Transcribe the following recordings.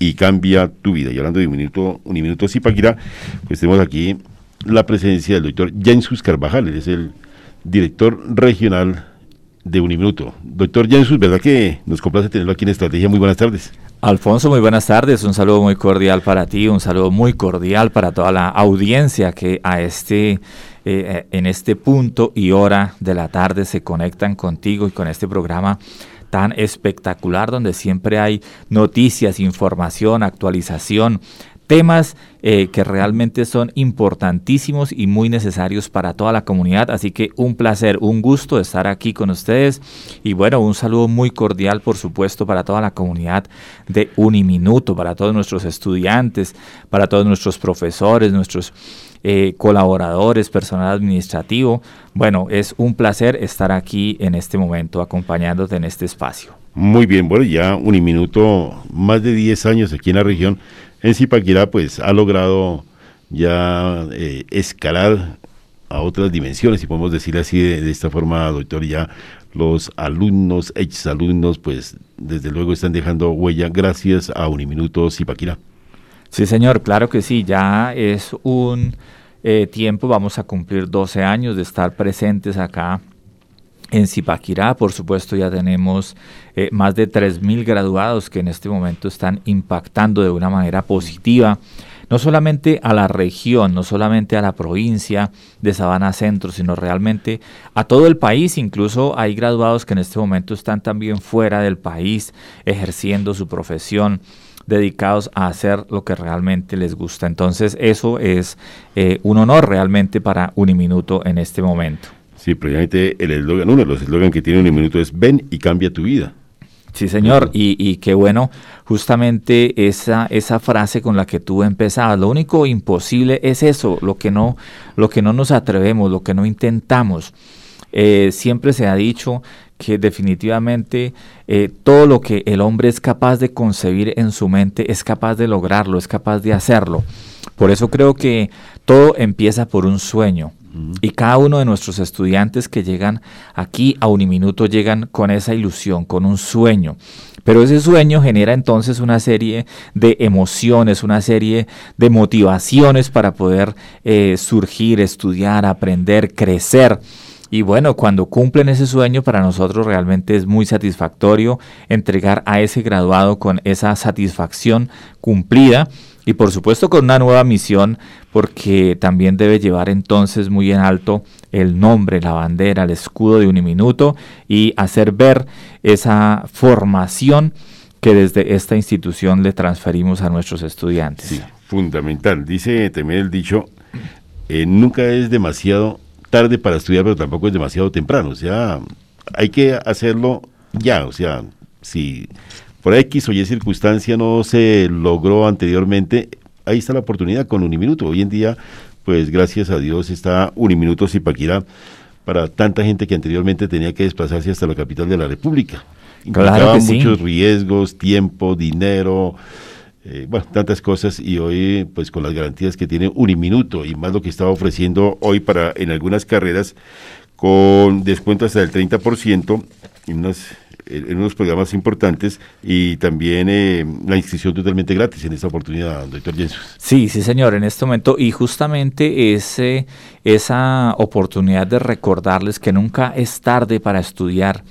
y cambia tu vida. Y hablando de un minuto, un minuto pues tenemos aquí la presencia del doctor Jensus Carvajal, él es el director regional de Uniminuto. Doctor Jensus, ¿verdad que nos complace tenerlo aquí en Estrategia? Muy buenas tardes. Alfonso, muy buenas tardes. Un saludo muy cordial para ti, un saludo muy cordial para toda la audiencia que a este, eh, eh, en este punto y hora de la tarde se conectan contigo y con este programa tan espectacular donde siempre hay noticias, información, actualización temas eh, que realmente son importantísimos y muy necesarios para toda la comunidad. Así que un placer, un gusto estar aquí con ustedes. Y bueno, un saludo muy cordial, por supuesto, para toda la comunidad de Uniminuto, para todos nuestros estudiantes, para todos nuestros profesores, nuestros eh, colaboradores, personal administrativo. Bueno, es un placer estar aquí en este momento acompañándote en este espacio. Muy bien, bueno, ya Uniminuto, más de 10 años aquí en la región en Zipaquirá pues ha logrado ya eh, escalar a otras dimensiones, si podemos decir así de, esta forma, doctor, ya los alumnos, exalumnos, pues desde luego están dejando huella gracias a Uniminuto Zipaquirá. Sí, señor, claro que sí, ya es un eh, tiempo, vamos a cumplir 12 años de estar presentes acá en Zipaquirá, por supuesto, ya tenemos eh, más de 3.000 graduados que en este momento están impactando de una manera positiva, no solamente a la región, no solamente a la provincia de Sabana Centro, sino realmente a todo el país. Incluso hay graduados que en este momento están también fuera del país ejerciendo su profesión dedicados a hacer lo que realmente les gusta. Entonces eso es eh, un honor realmente para Uniminuto en este momento. Sí, precisamente el eslogan, uno de los eslogans que tiene un minuto es ven y cambia tu vida. Sí, señor, y, y qué bueno, justamente esa, esa frase con la que tú empezabas, lo único imposible es eso, lo que no, lo que no nos atrevemos, lo que no intentamos. Eh, siempre se ha dicho que definitivamente eh, todo lo que el hombre es capaz de concebir en su mente es capaz de lograrlo, es capaz de hacerlo. Por eso creo que todo empieza por un sueño. Y cada uno de nuestros estudiantes que llegan aquí a Uniminuto llegan con esa ilusión, con un sueño. Pero ese sueño genera entonces una serie de emociones, una serie de motivaciones para poder eh, surgir, estudiar, aprender, crecer. Y bueno, cuando cumplen ese sueño, para nosotros realmente es muy satisfactorio entregar a ese graduado con esa satisfacción cumplida y por supuesto con una nueva misión porque también debe llevar entonces muy en alto el nombre, la bandera, el escudo de Uniminuto y hacer ver esa formación que desde esta institución le transferimos a nuestros estudiantes. Sí, fundamental. Dice temer el dicho, eh, nunca es demasiado tarde para estudiar, pero tampoco es demasiado temprano. O sea, hay que hacerlo ya. O sea, si por X o Y circunstancia no se logró anteriormente, ahí está la oportunidad con Uniminuto. Hoy en día, pues gracias a Dios está Uniminuto Zipaquirá para tanta gente que anteriormente tenía que desplazarse hasta la capital de la República. Implicaba muchos riesgos, tiempo, dinero, eh, bueno, tantas cosas y hoy pues con las garantías que tiene Uniminuto y más lo que estaba ofreciendo hoy para en algunas carreras con descuento hasta del 30% y unas en unos programas importantes y también eh, la inscripción totalmente gratis en esta oportunidad, doctor Jensus. Sí, sí, señor, en este momento. Y justamente ese, esa oportunidad de recordarles que nunca es tarde para estudiar,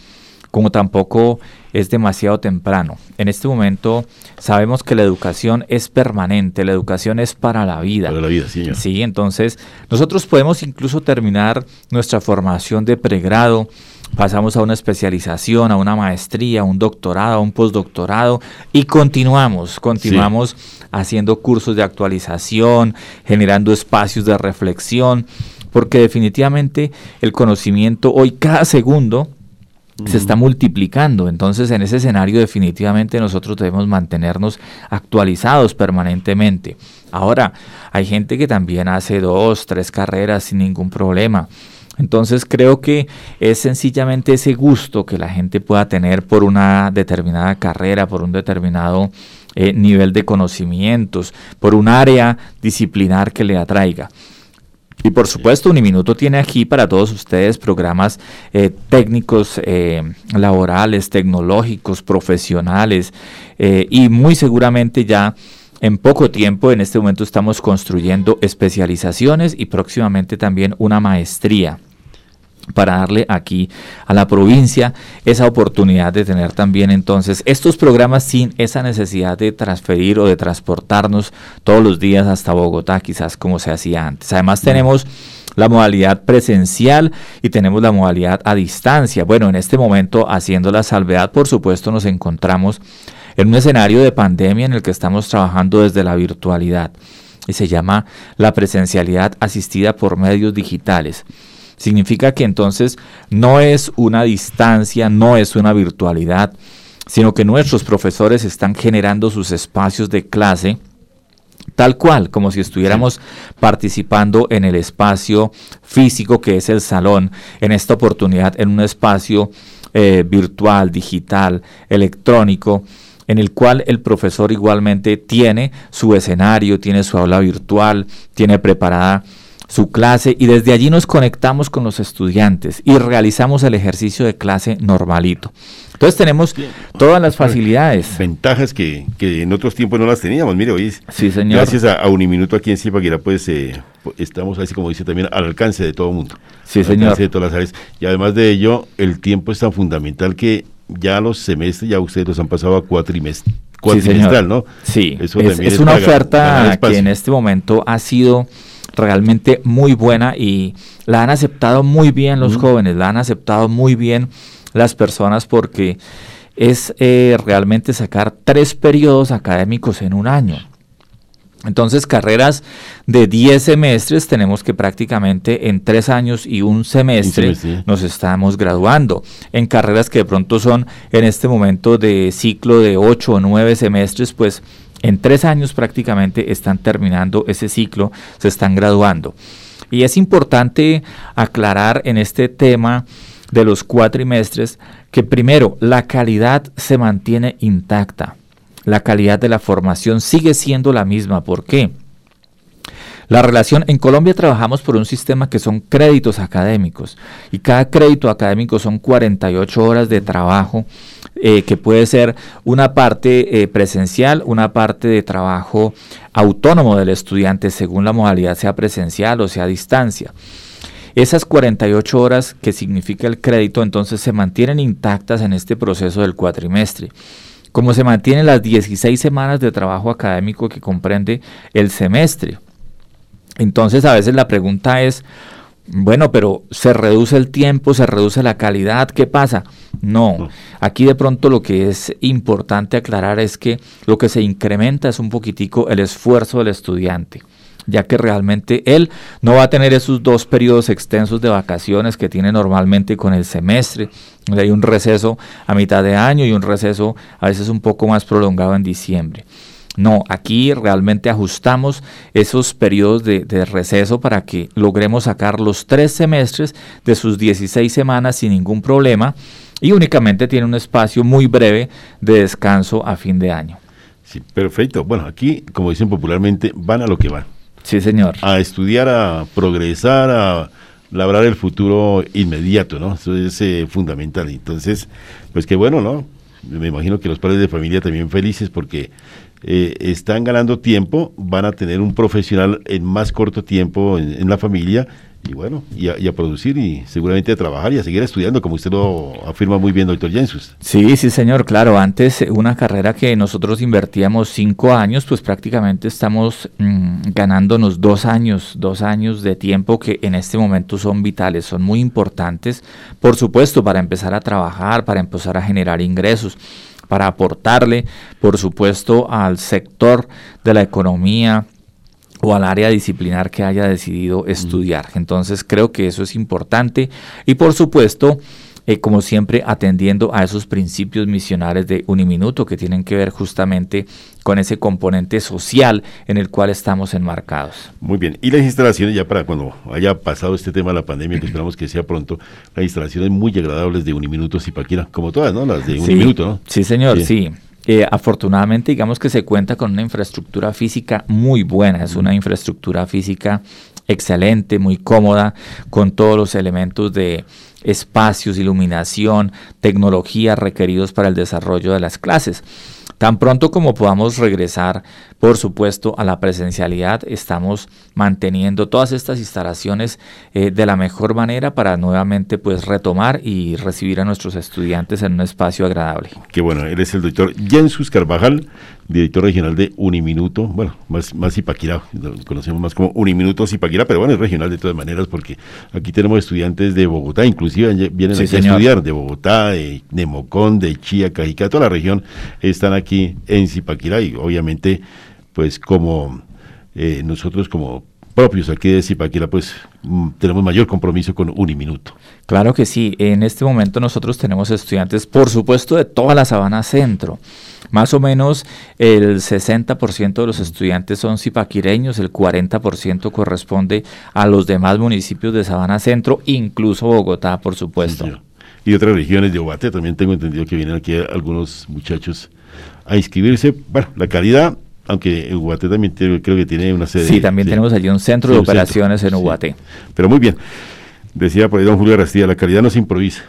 como tampoco es demasiado temprano. En este momento sabemos que la educación es permanente, la educación es para la vida. Para la vida, sí. Sí, entonces nosotros podemos incluso terminar nuestra formación de pregrado pasamos a una especialización, a una maestría, a un doctorado, a un postdoctorado y continuamos, continuamos haciendo cursos de actualización, generando espacios de reflexión, porque definitivamente el conocimiento hoy cada segundo se está multiplicando. Entonces, en ese escenario definitivamente nosotros debemos mantenernos actualizados permanentemente. Ahora, hay gente que también hace dos, tres carreras sin ningún problema. Entonces creo que es sencillamente ese gusto que la gente pueda tener por una determinada carrera, por un determinado eh, nivel de conocimientos, por un área disciplinar que le atraiga. Y por supuesto, Uniminuto tiene aquí para todos ustedes programas eh, técnicos, eh, laborales, tecnológicos, profesionales eh, y muy seguramente ya en poco tiempo, en este momento estamos construyendo especializaciones y próximamente también una maestría para darle aquí a la provincia esa oportunidad de tener también entonces estos programas sin esa necesidad de transferir o de transportarnos todos los días hasta Bogotá, quizás como se hacía antes. Además tenemos la modalidad presencial y tenemos la modalidad a distancia. Bueno, en este momento haciendo la salvedad, por supuesto, nos encontramos en un escenario de pandemia en el que estamos trabajando desde la virtualidad y se llama la presencialidad asistida por medios digitales. Significa que entonces no es una distancia, no es una virtualidad, sino que nuestros profesores están generando sus espacios de clase tal cual, como si estuviéramos participando en el espacio físico que es el salón, en esta oportunidad en un espacio eh, virtual, digital, electrónico, en el cual el profesor igualmente tiene su escenario, tiene su aula virtual, tiene preparada su clase y desde allí nos conectamos con los estudiantes y realizamos el ejercicio de clase normalito. Entonces tenemos todas las facilidades. Ventajas que, en otros tiempos no las teníamos. Mire, hoy sí, señor. gracias a, Uniminuto aquí en Zipaquirá, pues eh, estamos así como dice también al alcance de todo el mundo. Sí, señor. de todas las áreas. Y además de ello, el tiempo es tan fundamental que ya los semestres, ya ustedes los han pasado a cuatrimestre, cuatrimestral, ¿no? Sí, Eso es, es, una oferta que en este momento ha sido realmente muy buena y la han aceptado muy bien los jóvenes, la han aceptado muy bien las personas porque es eh, realmente sacar tres periodos académicos en un año. Entonces, carreras de 10 semestres tenemos que prácticamente en tres años y un semestre, nos estamos graduando. En carreras que de pronto son en este momento de ciclo de 8 o 9 semestres, pues en tres años prácticamente están terminando ese ciclo, se están graduando. Y es importante aclarar en este tema de los cuatrimestres que primero la calidad se mantiene intacta. La calidad de la formación sigue siendo la misma. ¿Por qué? La relación, en Colombia trabajamos por un sistema que son créditos académicos y cada crédito académico son 48 horas de trabajo eh, que puede ser una parte eh, presencial, una parte de trabajo autónomo del estudiante según la modalidad sea presencial o sea a distancia. Esas 48 horas que significa el crédito entonces se mantienen intactas en este proceso del cuatrimestre como se mantienen las 16 semanas de trabajo académico que comprende el semestre. Entonces a veces la pregunta es, bueno, pero se reduce el tiempo, se reduce la calidad, ¿qué pasa? No, aquí de pronto lo que es importante aclarar es que lo que se incrementa es un poquitico el esfuerzo del estudiante, ya que realmente él no va a tener esos dos periodos extensos de vacaciones que tiene normalmente con el semestre, donde hay un receso a mitad de año y un receso a veces un poco más prolongado en diciembre. No, aquí realmente ajustamos esos periodos de, receso para que logremos sacar los tres semestres de sus 16 semanas sin ningún problema y únicamente tiene un espacio muy breve de descanso a fin de año. Sí, perfecto. Bueno, aquí, como dicen popularmente, van a lo que van. Sí, señor. A estudiar, a progresar, a labrar el futuro inmediato, ¿no? Eso es eh, fundamental. Entonces, pues qué bueno, ¿no? Me imagino que los padres de familia también felices porque eh, están ganando tiempo, van a tener un profesional en más corto tiempo en, la familia y bueno, y a, producir y seguramente a trabajar y a seguir estudiando, como usted lo afirma muy bien, doctor Jensus. Sí, sí, señor, claro. Antes una carrera que nosotros invertíamos cinco años, pues prácticamente estamos mm, ganándonos dos años, dos años de tiempo que en este momento son vitales, son muy importantes, por supuesto, para empezar a trabajar, para empezar a generar ingresos para aportarle, por supuesto, al sector de la economía o al área disciplinar que haya decidido estudiar. Entonces creo que eso es importante y por supuesto eh, como siempre atendiendo a esos principios misionales de Uniminuto que tienen que ver justamente con ese componente social en el cual estamos enmarcados. Muy bien, y las instalaciones ya para cuando haya pasado este tema de la pandemia, que esperamos que sea pronto, las instalaciones muy agradables de Uniminuto Zipaquira, como todas, ¿no? Las de Uniminuto, ¿no? Sí, señor, sí. Eh, afortunadamente, digamos que se cuenta con una infraestructura física muy buena, es una infraestructura física excelente, muy cómoda, con todos los elementos de espacios, iluminación, tecnología requeridos para el desarrollo de las clases. Tan pronto como podamos regresar, por supuesto, a la presencialidad, estamos manteniendo todas estas instalaciones eh, de la mejor manera para nuevamente pues retomar y recibir a nuestros estudiantes en un espacio agradable. Qué bueno, él el doctor Jensus Carvajal, director regional de Uniminuto, bueno, más, más Zipaquirá, lo conocemos más como Uniminuto Zipaquirá, pero bueno, es regional de todas maneras porque aquí tenemos estudiantes de Bogotá, inclusive vienen aquí a estudiar, de Bogotá, de, de Mocón, de Chía, Cajicá, toda la región están aquí aquí en Zipaquirá y obviamente pues como eh, nosotros como propios aquí de Zipaquirá pues mm, tenemos mayor compromiso con Uniminuto. Claro que sí, en este momento nosotros tenemos estudiantes por supuesto de toda la Sabana Centro. Más o menos el 60% de los estudiantes son zipaquireños, el 40% corresponde a los demás municipios de Sabana Centro, incluso Bogotá, por supuesto. y otras regiones de Obate, también tengo entendido que vienen aquí algunos muchachos a inscribirse. Bueno, la calidad, aunque Uguate también creo que tiene una sede. Sí, también tenemos allí un centro de operaciones en Uguate. Pero muy bien. Decía por ahí don Julio Rastilla, la calidad no se improvisa.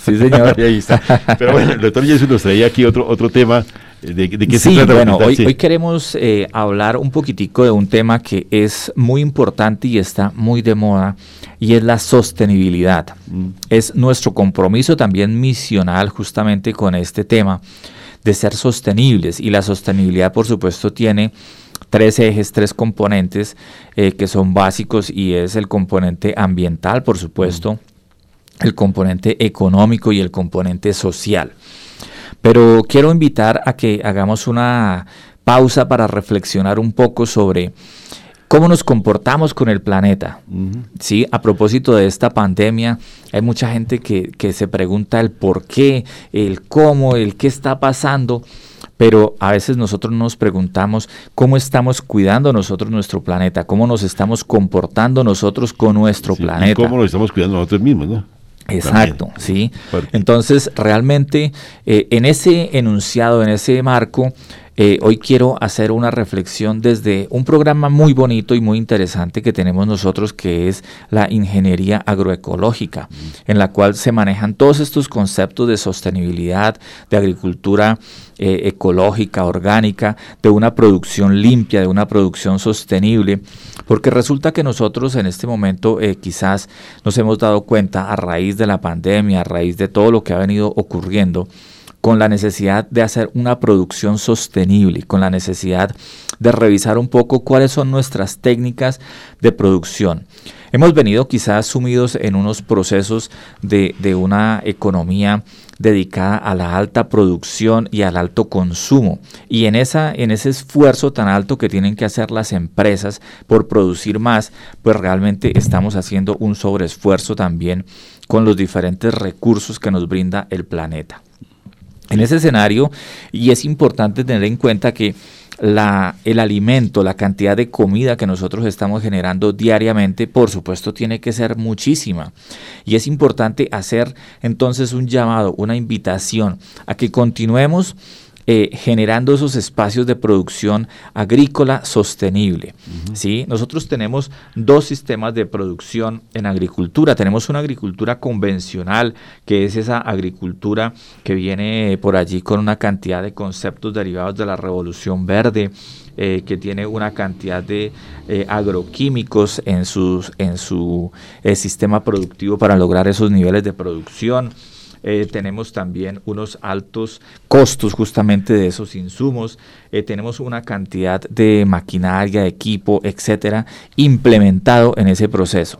Sí, señor. ahí está. Pero bueno, el doctor Jesús nos traía aquí otro, otro tema. Eh, ¿De, de qué se trata? Bueno, hoy, hoy queremos eh, hablar un poquitico de un tema que es muy importante y está muy de moda, y es la sostenibilidad. Mm. Es nuestro compromiso también misional justamente con este tema de ser sostenibles. Y la sostenibilidad, por supuesto, tiene tres ejes, tres componentes eh, que son básicos y es el componente ambiental, por supuesto, el componente económico y el componente social. Pero quiero invitar a que hagamos una pausa para reflexionar un poco sobre cómo nos comportamos con el planeta. ¿Sí? A propósito de esta pandemia, hay mucha gente que, que, se pregunta el por qué, el cómo, el qué está pasando, pero a veces nosotros nos preguntamos cómo estamos cuidando nosotros nuestro planeta, cómo nos estamos comportando nosotros con nuestro planeta. Y cómo nos estamos cuidando nosotros mismos, ¿no? Exacto, sí. Entonces, realmente, eh, en ese enunciado, en ese marco, eh, hoy quiero hacer una reflexión desde un programa muy bonito y muy interesante que tenemos nosotros, que es la ingeniería agroecológica, en la cual se manejan todos estos conceptos de sostenibilidad, de agricultura eh, ecológica, orgánica, de una producción limpia, de una producción sostenible, porque resulta que nosotros en este momento eh, quizás nos hemos dado cuenta a raíz de la pandemia, a raíz de todo lo que ha venido ocurriendo, con la necesidad de hacer una producción sostenible, con la necesidad de revisar un poco cuáles son nuestras técnicas de producción. Hemos venido quizás sumidos en unos procesos de, una economía dedicada a la alta producción y al alto consumo. Y en, esa, en ese esfuerzo tan alto que tienen que hacer las empresas por producir más, pues realmente estamos haciendo un sobreesfuerzo también con los diferentes recursos que nos brinda el planeta. En ese escenario, y es importante tener en cuenta que la, el alimento, la cantidad de comida que nosotros estamos generando diariamente, por supuesto, tiene que ser muchísima. Y es importante hacer entonces un llamado, una invitación a que continuemos eh, generando esos espacios de producción agrícola sostenible. ¿sí? Nosotros tenemos dos sistemas de producción en agricultura. Tenemos una agricultura convencional, que es esa agricultura que viene por allí con una cantidad de conceptos derivados de la revolución verde. Eh, que tiene una cantidad de eh, agroquímicos en, sus, en su sistema productivo para lograr esos niveles de producción. Eh, tenemos también unos altos costos justamente de esos insumos, eh, tenemos una cantidad de maquinaria, equipo, etcétera, implementado en ese proceso.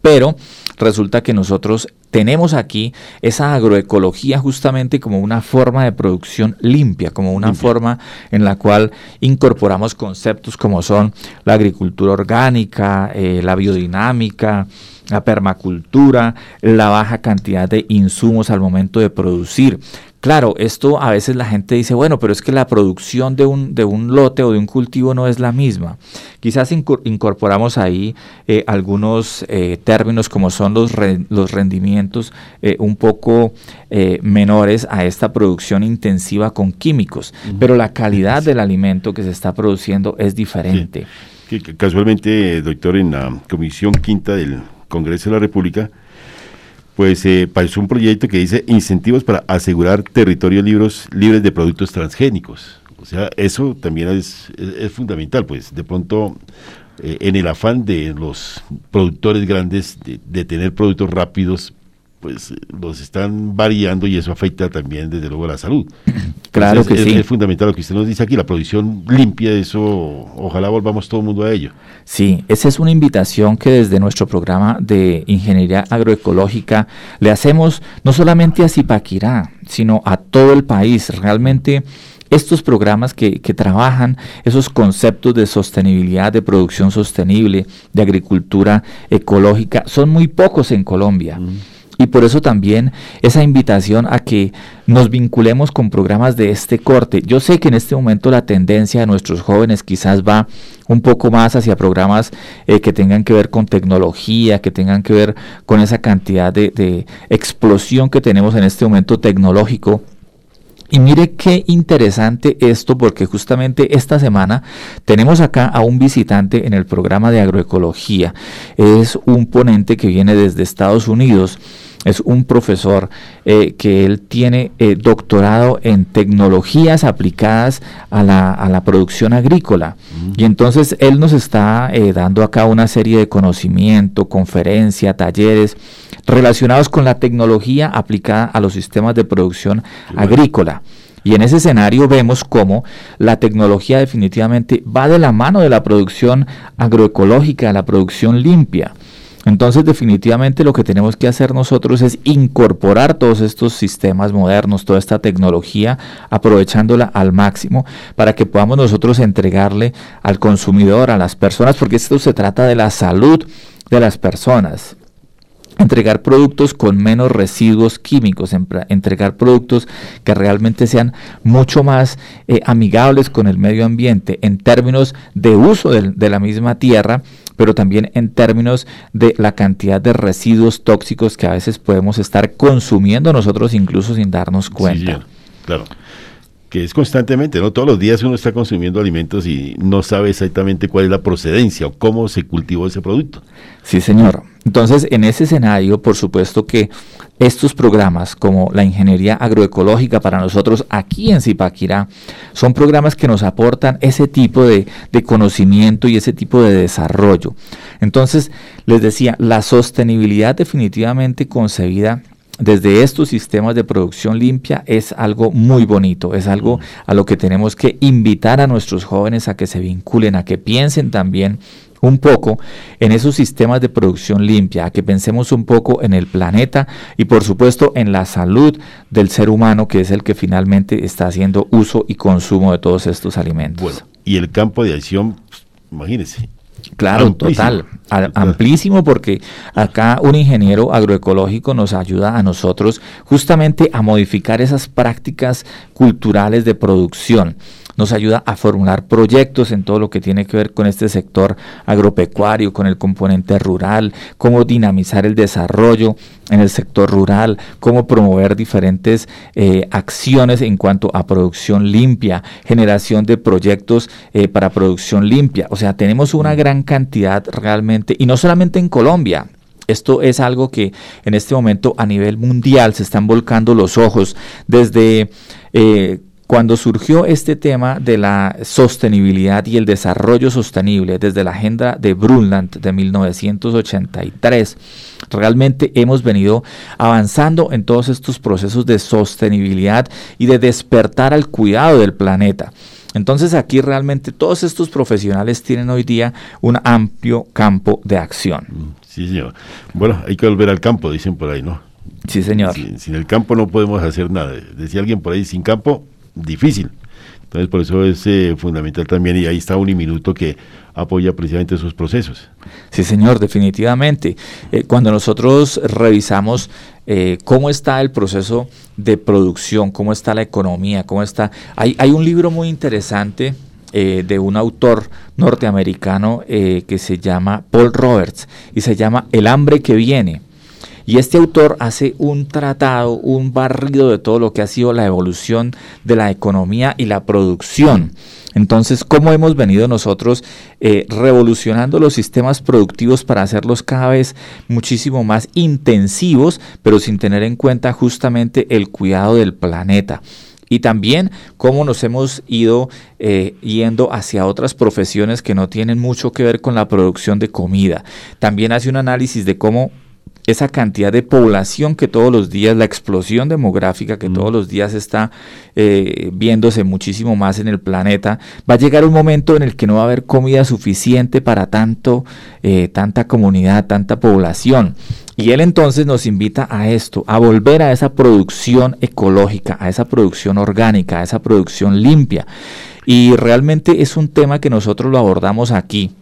Pero resulta que nosotros tenemos aquí esa agroecología justamente como una forma de producción limpia, como una forma en la cual incorporamos conceptos como son la agricultura orgánica, eh, la biodinámica, la permacultura, la baja cantidad de insumos al momento de producir. Claro, esto a veces la gente dice, bueno, pero es que la producción de un, de un lote o de un cultivo no es la misma. Quizás incorporamos ahí eh, algunos eh, términos como son los, los rendimientos eh, un poco menores a esta producción intensiva con químicos, pero la calidad del alimento que se está produciendo es diferente. Casualmente, doctor, en la Comisión Quinta del Congreso de la República, pues eh, pasó un proyecto que dice incentivos para asegurar territorios libres, libres de productos transgénicos. O sea, eso también es, es, fundamental, pues de pronto eh, en el afán de los productores grandes de, de tener productos rápidos, pues los están variando y eso afecta también desde luego a la salud. Claro que es, sí. Es fundamental lo que usted nos dice aquí, la producción limpia, eso ojalá volvamos todo el mundo a ello. Sí, esa es una invitación que desde nuestro programa de ingeniería agroecológica le hacemos no solamente a Zipaquirá, sino a todo el país. Realmente estos programas que, que, trabajan esos conceptos de sostenibilidad, de producción sostenible, de agricultura ecológica, son muy pocos en Colombia. Mm. Y por eso también esa invitación a que nos vinculemos con programas de este corte. Yo sé que en este momento la tendencia de nuestros jóvenes quizás va un poco más hacia programas eh, que tengan que ver con tecnología, que tengan que ver con esa cantidad de, de explosión que tenemos en este momento tecnológico. Y mire qué interesante esto, porque justamente esta semana tenemos acá a un visitante en el programa de agroecología. Es un ponente que viene desde Estados Unidos es un profesor eh, que él tiene eh, doctorado en tecnologías aplicadas a la, a la producción agrícola. Mm. Y entonces él nos está eh, dando acá una serie de conocimiento, conferencia, talleres relacionados con la tecnología aplicada a los sistemas de producción agrícola. Y en ese escenario vemos cómo la tecnología definitivamente va de la mano de la producción agroecológica, de la producción limpia. Entonces definitivamente lo que tenemos que hacer nosotros es incorporar todos estos sistemas modernos, toda esta tecnología, aprovechándola al máximo para que podamos nosotros entregarle al consumidor, a las personas, porque esto se trata de la salud de las personas. Entregar productos con menos residuos químicos, entregar productos que realmente sean mucho más eh, amigables con el medio ambiente en términos de uso de, de, la misma tierra, pero también en términos de la cantidad de residuos tóxicos que a veces podemos estar consumiendo nosotros incluso sin darnos cuenta. Sí, claro que es constantemente, ¿no? Todos los días uno está consumiendo alimentos y no sabe exactamente cuál es la procedencia o cómo se cultivó ese producto. Sí, señor. Entonces, en ese escenario, por supuesto que estos programas como la ingeniería agroecológica para nosotros aquí en Zipaquirá son programas que nos aportan ese tipo de, de conocimiento y ese tipo de desarrollo. Entonces, les decía, la sostenibilidad definitivamente concebida desde estos sistemas de producción limpia es algo muy bonito, es algo a lo que tenemos que invitar a nuestros jóvenes a que se vinculen, a que piensen también un poco en esos sistemas de producción limpia, a que pensemos un poco en el planeta y por supuesto en la salud del ser humano, que es el que finalmente está haciendo uso y consumo de todos estos alimentos. Bueno, y el campo de acción, pues, imagínense, Claro, amplísimo. total, amplísimo porque acá un ingeniero agroecológico nos ayuda a nosotros justamente a modificar esas prácticas culturales de producción nos ayuda a formular proyectos en todo lo que tiene que ver con este sector agropecuario, con el componente rural, cómo dinamizar el desarrollo en el sector rural, cómo promover diferentes eh, acciones en cuanto a producción limpia, generación de proyectos eh, para producción limpia. O sea, tenemos una gran cantidad realmente, y no solamente en Colombia, esto es algo que en este momento a nivel mundial se están volcando los ojos desde eh, cuando surgió este tema de la sostenibilidad y el desarrollo sostenible desde la agenda de Brundtland de 1983, realmente hemos venido avanzando en todos estos procesos de sostenibilidad y de despertar al cuidado del planeta. Entonces aquí realmente todos estos profesionales tienen hoy día un amplio campo de acción. Mm, sí, señor. Bueno, hay que volver al campo, dicen por ahí, ¿no? Sí, señor. Sin, sin el campo no podemos hacer nada. Decía alguien por ahí, sin campo difícil. Entonces, por eso es eh, fundamental también, y ahí está Uniminuto que apoya precisamente esos procesos. Sí, señor, definitivamente. Eh, cuando nosotros revisamos eh, cómo está el proceso de producción, cómo está la economía, cómo está... Hay, hay un libro muy interesante de un autor norteamericano que se llama Paul Roberts y se llama El hambre que viene. Y este autor hace un tratado, un barrido de todo lo que ha sido la evolución de la economía y la producción. Entonces, ¿cómo hemos venido nosotros eh, revolucionando los sistemas productivos para hacerlos cada vez muchísimo más intensivos, pero sin tener en cuenta justamente el cuidado del planeta? y también cómo nos hemos ido eh, yendo hacia otras profesiones que no tienen mucho que ver con la producción de comida. También hace un análisis de cómo esa cantidad de población que todos los días, la explosión demográfica que todos los días está eh, viéndose muchísimo más en el planeta, va a llegar un momento en el que no va a haber comida suficiente para tanto, eh, tanta comunidad, tanta población. Y él entonces nos invita a esto, a volver a esa producción ecológica, a esa producción orgánica, a esa producción limpia. Y realmente es un tema que nosotros lo abordamos aquí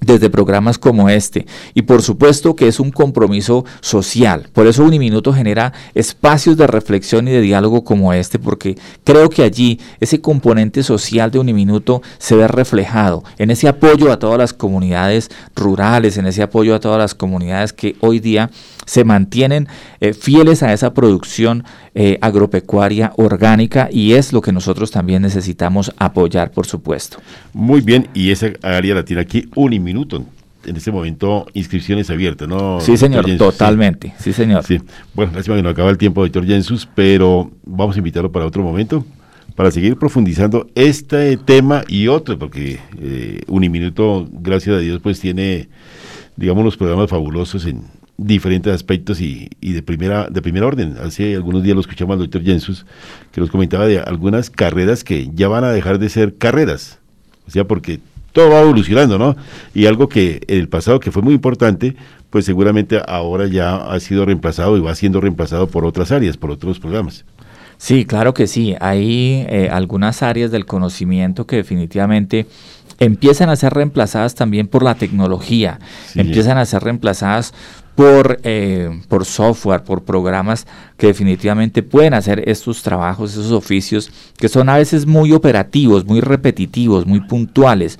desde programas como este. Y por supuesto que es un compromiso social. Por eso Uniminuto genera espacios de reflexión y de diálogo como este, porque creo que allí ese componente social de Uniminuto se ve reflejado en ese apoyo a todas las comunidades rurales, en ese apoyo a todas las comunidades que hoy día se mantienen eh, fieles a esa producción eh, agropecuaria orgánica y es lo que nosotros también necesitamos apoyar, por supuesto. Muy bien, y esa área la tiene aquí Uniminuto. En este momento, inscripciones abiertas, ¿no? Sí, señor, totalmente. Sí. señor. Sí. Bueno, lástima que no acaba el tiempo, doctor Jensus, pero vamos a invitarlo para otro momento para seguir profundizando este tema y otro, porque eh, Uniminuto, gracias a Dios, pues tiene, digamos, los programas fabulosos en, diferentes aspectos y, y, de primera de primer orden. Hace algunos días lo escuchamos al doctor Jensus, que nos comentaba de algunas carreras que ya van a dejar de ser carreras. O sea, porque todo va evolucionando, ¿no? Y algo que en el pasado que fue muy importante, pues seguramente ahora ya ha sido reemplazado y va siendo reemplazado por otras áreas, por otros programas. Sí, claro que sí. Hay eh, algunas áreas del conocimiento que definitivamente empiezan a ser reemplazadas también por la tecnología, empiezan a ser reemplazadas por, eh, por software, por programas que definitivamente pueden hacer estos trabajos, esos oficios, que son a veces muy operativos, muy repetitivos, muy puntuales.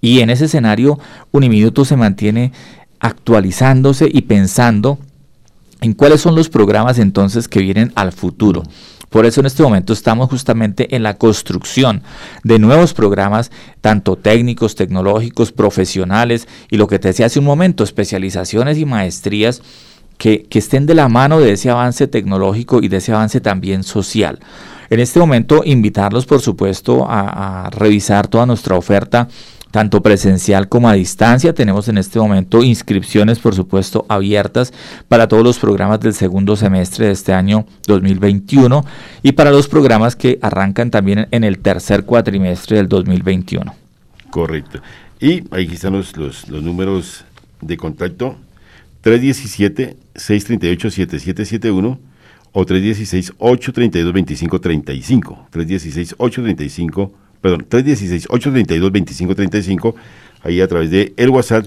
Y en ese escenario, Uniminuto se mantiene actualizándose y pensando en cuáles son los programas entonces que vienen al futuro. Por eso en este momento estamos justamente en la construcción de nuevos programas, tanto técnicos, tecnológicos, profesionales y lo que te decía hace un momento, especializaciones y maestrías que, estén de la mano de ese avance tecnológico y de ese avance también social. En este momento invitarlos, por supuesto, a revisar toda nuestra oferta tanto presencial como a distancia. Tenemos en este momento inscripciones, por supuesto, abiertas para todos los programas del segundo semestre de este año 2021 y para los programas que arrancan también en el tercer cuatrimestre del 2021. Correcto. Y ahí están los, los, números de contacto 317-638-7771 o 316-832-2535. 316-835 perdón, 316-832-2535, ahí a través de el WhatsApp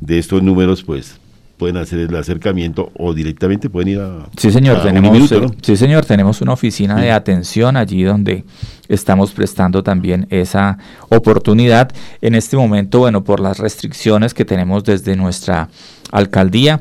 de estos números, pues pueden hacer el acercamiento o directamente pueden ir a sí señor tenemos eh, sí señor tenemos una oficina de atención allí donde estamos prestando también esa oportunidad. En este momento bueno por las restricciones que tenemos desde nuestra alcaldía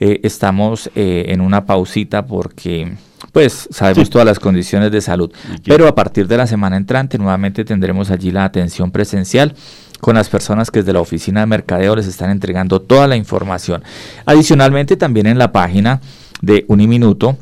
eh, estamos eh, en una pausita porque pues sabemos todas las condiciones de salud. Pero a partir de la semana entrante nuevamente tendremos allí la atención presencial con las personas que desde la oficina de mercadeo les están entregando toda la información. Adicionalmente también en la página de Uniminuto,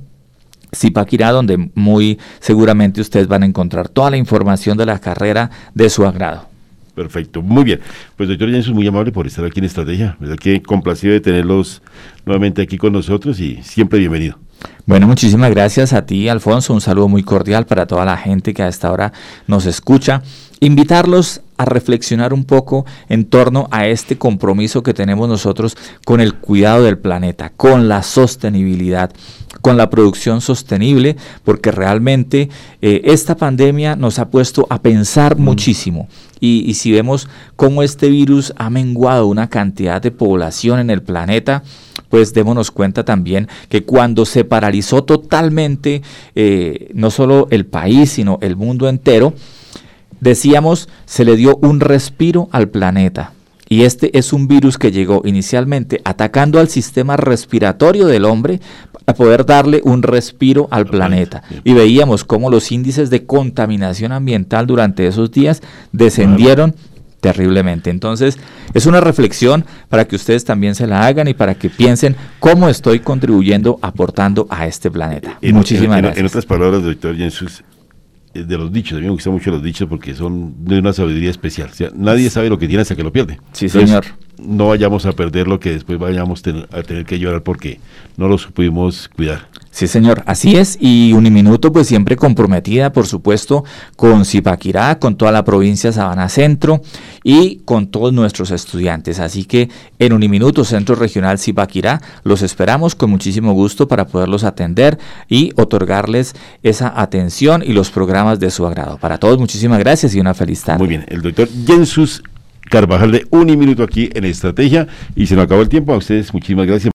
Zipaquirá, donde muy seguramente ustedes van a encontrar toda la información de la carrera de su agrado. Perfecto, muy bien. Pues doctor es muy amable por estar aquí en Estrategia. ¿Verdad que complacido de tenerlos nuevamente aquí con nosotros y siempre bienvenido. Bueno, muchísimas gracias a ti, Alfonso. Un saludo muy cordial para toda la gente que a esta hora nos escucha. Invitarlos a reflexionar un poco en torno a este compromiso que tenemos nosotros con el cuidado del planeta, con la sostenibilidad, con la producción sostenible, porque realmente eh, esta pandemia nos ha puesto a pensar mm. muchísimo. Y, y si vemos cómo este virus ha menguado una cantidad de población en el planeta, pues démonos cuenta también que cuando se paralizó totalmente eh, no solo el país, sino el mundo entero, decíamos, se le dio un respiro al planeta. Y este es un virus que llegó inicialmente atacando al sistema respiratorio del hombre poder darle un respiro al planeta. Y veíamos cómo los índices de contaminación ambiental durante esos días descendieron terriblemente. Entonces, es una reflexión para que ustedes también se la hagan y para que piensen cómo estoy contribuyendo, aportando a este planeta. Muchísimas gracias. En otras palabras, doctor Jesús, eh, de los dichos, a mí me gustan mucho los dichos porque son de una sabiduría especial. O sea, nadie sabe lo que tiene hasta que lo pierde. Sí, señor. No vayamos a perder lo que después vayamos a tener que llorar porque no lo supimos cuidar. Sí, señor, así es. Y Uniminuto, pues siempre comprometida, por supuesto, con Zipaquirá, con toda la provincia Sabana Centro y con todos nuestros estudiantes. Así que en Uniminuto, Centro Regional Zipaquirá, los esperamos con muchísimo gusto para poderlos atender y otorgarles esa atención y los programas de su agrado. Para todos, muchísimas gracias y una feliz tarde. Muy bien, el doctor Jensus Carvajal de Uniminuto aquí en Estrategia y se nos acabó el tiempo. A ustedes, muchísimas gracias.